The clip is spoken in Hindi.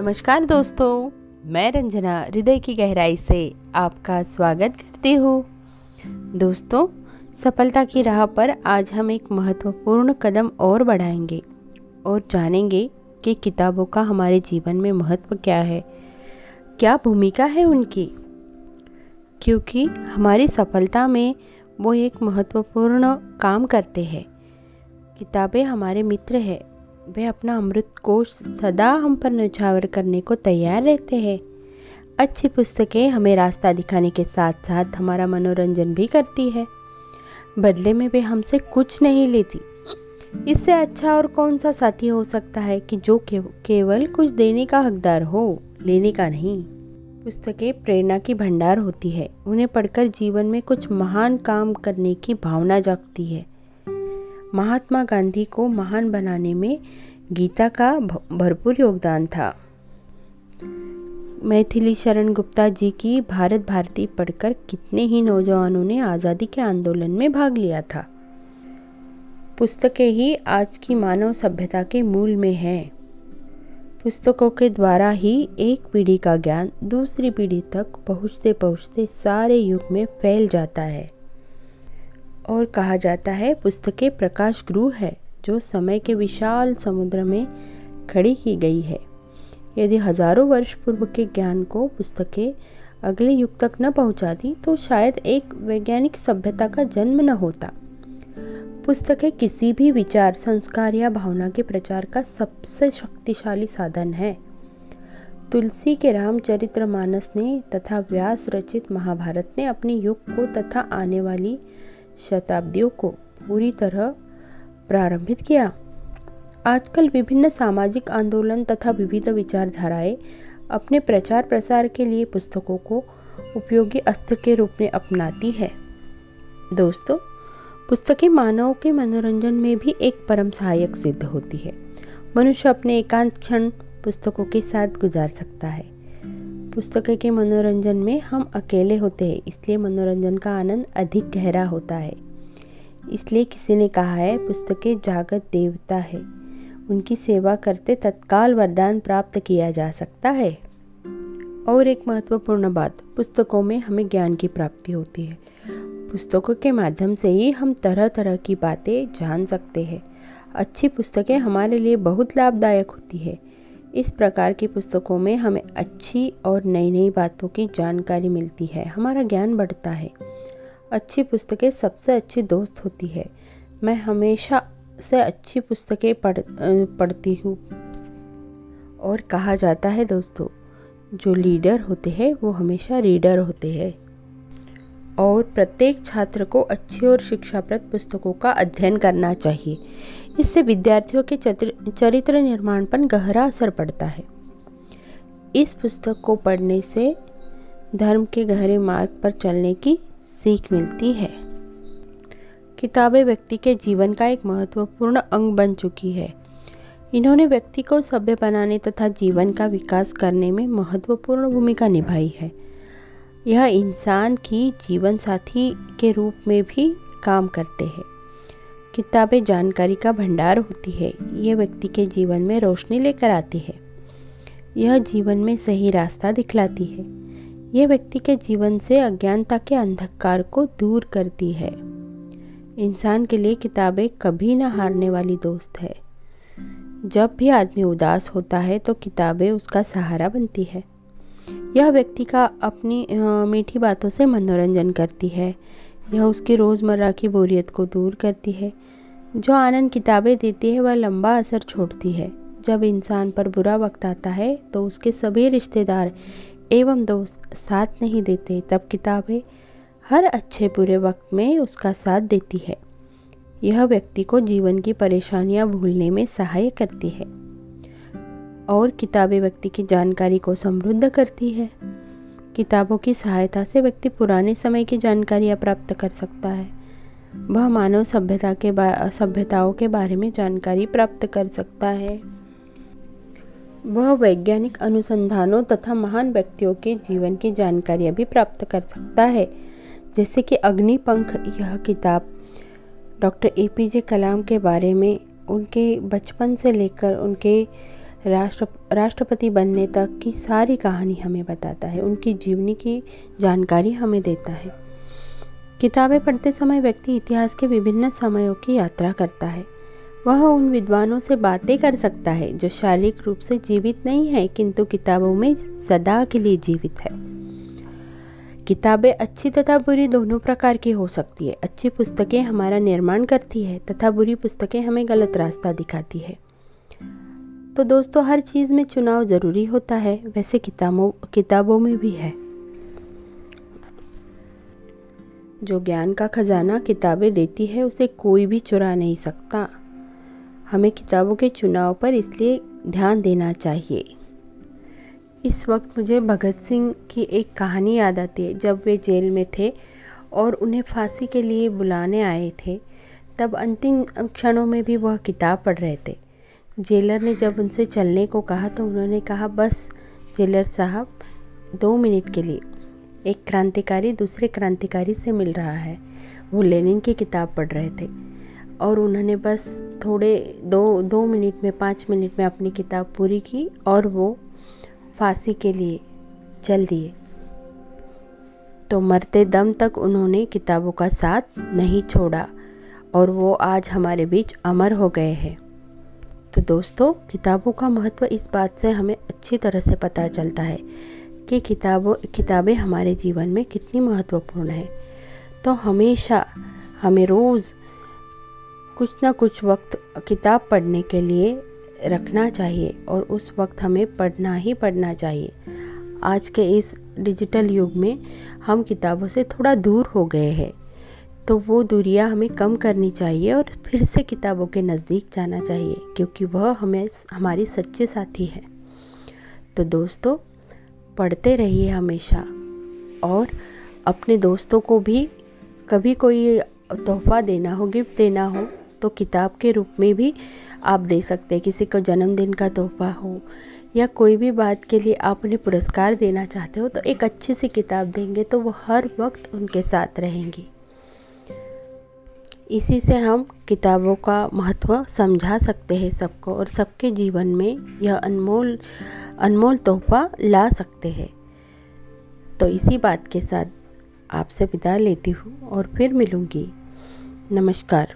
नमस्कार दोस्तों, मैं रंजना हृदय की गहराई से आपका स्वागत करती हूँ। दोस्तों, सफलता की राह पर आज हम एक महत्वपूर्ण कदम और बढ़ाएँगे और जानेंगे कि किताबों का हमारे जीवन में महत्व क्या है। क्या भूमिका है उनकी? क्योंकि हमारी सफलता में वो एक महत्वपूर्ण काम करते हैं। किताबें हमारे मित्र हैं। वे अपना अमृत कोश सदा हम पर न्यौछावर करने को तैयार रहते हैं। अच्छी पुस्तकें हमें रास्ता दिखाने के साथ साथ हमारा मनोरंजन भी करती है। बदले में वे हमसे कुछ नहीं लेती। इससे अच्छा और कौन सा साथी हो सकता है कि जो केवल कुछ देने का हकदार हो, लेने का नहीं? पुस्तकें प्रेरणा की भंडार होती है। उन्हें पढ़कर जीवन में कुछ महान काम करने की भावना जागती है। महात्मा गांधी को महान बनाने में गीता का भरपूर योगदान था। मैथिली शरण गुप्ता जी की भारत भारती पढ़कर कितने ही नौजवानों ने आज़ादी के आंदोलन में भाग लिया था। पुस्तकें ही आज की मानव सभ्यता के मूल में हैं। पुस्तकों के द्वारा ही एक पीढ़ी का ज्ञान दूसरी पीढ़ी तक पहुँचते पहुँचते सारे युग में फैल जाता है। और कहा जाता है, पुस्तकें प्रकाश गृह है, जो समय के विशाल समुद्र में खड़ी की गई है। यदि हज़ारों वर्ष पूर्व के ज्ञान को पुस्तकें अगले युग तक न पहुंचाती तो शायद एक वैज्ञानिक सभ्यता का जन्म न होता। पुस्तकें किसी भी विचार, संस्कार या भावना के प्रचार का सबसे शक्तिशाली साधन है। तुलसी के रामचरित्र मानस ने तथा व्यास रचित महाभारत ने अपने युग को तथा आने वाली शताब्दियों को पूरी तरह प्रारंभित किया। आजकल विभिन्न सामाजिक आंदोलन तथा विविध विचारधाराएँ अपने प्रचार प्रसार के लिए पुस्तकों को उपयोगी अस्त्र के रूप में अपनाती है। दोस्तों, पुस्तकें मानव के मनोरंजन में भी एक परम सहायक सिद्ध होती है। मनुष्य अपने एकांत क्षण पुस्तकों के साथ गुजार सकता है। पुस्तकें के मनोरंजन में हम अकेले होते हैं, इसलिए मनोरंजन का आनंद अधिक गहरा होता है। इसलिए किसी ने कहा है, पुस्तकें जागत देवता है। उनकी सेवा करते तत्काल वरदान प्राप्त किया जा सकता है। और एक महत्वपूर्ण बात, पुस्तकों में हमें ज्ञान की प्राप्ति होती है। पुस्तकों के माध्यम से ही हम तरह तरह की बातें जान सकते हैं। अच्छी पुस्तकें हमारे लिए बहुत लाभदायक होती है। इस प्रकार की पुस्तकों में हमें अच्छी और नई नई बातों की जानकारी मिलती है। हमारा ज्ञान बढ़ता है। अच्छी पुस्तकें सबसे अच्छी दोस्त होती है। मैं हमेशा से अच्छी पुस्तकें पढ़ पढ़ती हूँ। और कहा जाता है दोस्तों, जो लीडर होते हैं, वो हमेशा रीडर होते हैं। और प्रत्येक छात्र को अच्छी और शिक्षाप्रद पुस्तकों का अध्ययन करना चाहिए। इससे विद्यार्थियों के चरित्र निर्माण पर गहरा असर पड़ता है। इस पुस्तक को पढ़ने से धर्म के गहरे मार्ग पर चलने की सीख मिलती है। किताबें व्यक्ति के जीवन का एक महत्वपूर्ण अंग बन चुकी है। इन्होंने व्यक्ति को सभ्य बनाने तथा जीवन का विकास करने में महत्वपूर्ण भूमिका निभाई है। यह इंसान की जीवन साथी के रूप में भी काम करते हैं। किताबें जानकारी का भंडार होती है। यह व्यक्ति के जीवन में रोशनी लेकर आती है। यह जीवन में सही रास्ता दिखलाती है। यह व्यक्ति के जीवन से अज्ञानता के अंधकार को दूर करती है। इंसान के लिए किताबें कभी ना हारने वाली दोस्त है। जब भी आदमी उदास होता है तो किताबें उसका सहारा बनती है। यह व्यक्ति का अपनी मीठी बातों से मनोरंजन करती है। यह उसकी रोज़मर्रा की बोरियत को दूर करती है। जो आनंद किताबें देती है, वह लंबा असर छोड़ती है। जब इंसान पर बुरा वक्त आता है तो उसके सभी रिश्तेदार एवं दोस्त साथ नहीं देते, तब किताबें हर अच्छे बुरे वक्त में उसका साथ देती है। यह व्यक्ति को जीवन की परेशानियाँ भूलने में सहाय करती है और किताबें व्यक्ति की जानकारी को समृद्ध करती है। किताबों की सहायता से व्यक्ति पुराने समय की जानकारियाँ प्राप्त कर सकता है। वह मानव सभ्यता के सभ्यताओं के बारे में जानकारी प्राप्त कर सकता है। वह वैज्ञानिक अनुसंधानों तथा महान व्यक्तियों के जीवन की जानकारियाँ भी प्राप्त कर सकता है। जैसे कि अग्निपंख यह किताब डॉक्टर ए पी जे कलाम के बारे में, उनके बचपन से लेकर उनके राष्ट्र राष्ट्रपति बनने तक की सारी कहानी हमें बताता है। उनकी जीवनी की जानकारी हमें देता है। किताबें पढ़ते समय व्यक्ति इतिहास के विभिन्न समयों की यात्रा करता है। वह उन विद्वानों से बातें कर सकता है, जो शारीरिक रूप से जीवित नहीं है, किंतु किताबों में सदा के लिए जीवित है। किताबें अच्छी तथा बुरी दोनों प्रकार की हो सकती है। अच्छी पुस्तकें हमारा निर्माण करती है, तथा बुरी पुस्तकें हमें गलत रास्ता दिखाती है। तो दोस्तों, हर चीज़ में चुनाव ज़रूरी होता है, वैसे किताबों किताबों में भी है। जो ज्ञान का खजाना किताबें देती है, उसे कोई भी चुरा नहीं सकता। हमें किताबों के चुनाव पर इसलिए ध्यान देना चाहिए। इस वक्त मुझे भगत सिंह की एक कहानी याद आती है। जब वे जेल में थे और उन्हें फांसी के लिए बुलाने आए थे, तब अंतिम क्षणों में भी वह किताब पढ़ रहे थे। जेलर ने जब उनसे चलने को कहा तो उन्होंने कहा, बस, जेलर साहब, दो मिनट के लिए। एक क्रांतिकारी दूसरे क्रांतिकारी से मिल रहा है। वो लेनिन की किताब पढ़ रहे थे। और उन्होंने बस थोड़े, दो दो मिनट में, पाँच मिनट में अपनी किताब पूरी की और वो फांसी के लिए चल दिए। तो मरते दम तक उन्होंने किताबों का साथ नहीं छोड़ा और वो आज हमारे बीच अमर हो गए हैं। तो दोस्तों, किताबों का महत्व इस बात से हमें अच्छी तरह से पता चलता है कि किताबों, किताबें हमारे जीवन में कितनी महत्वपूर्ण है। तो हमेशा हमें रोज़ कुछ ना कुछ वक्त किताब पढ़ने के लिए रखना चाहिए और उस वक्त हमें पढ़ना ही पढ़ना चाहिए। आज के इस डिजिटल युग में हम किताबों से थोड़ा दूर हो गए हैं। तो वो दूरियाँ हमें कम करनी चाहिए और फिर से किताबों के नज़दीक जाना चाहिए, क्योंकि वह हमें हमारी सच्चे साथी है। तो दोस्तों, पढ़ते रहिए हमेशा और अपने दोस्तों को भी कभी कोई तोहफा देना हो, गिफ्ट देना हो तो किताब के रूप में भी आप दे सकते हैं। किसी को जन्मदिन का तोहफा हो या कोई भी बात के लिए आप उन्हें पुरस्कार देना चाहते हो तो एक अच्छी सी किताब देंगे तो वो हर वक्त उनके साथ रहेंगी। इसी से हम किताबों का महत्व समझा सकते हैं सबको और सबके जीवन में यह अनमोल अनमोल तोहफा ला सकते हैं। तो इसी बात के साथ आपसे विदा लेती हूँ और फिर मिलूँगी। नमस्कार।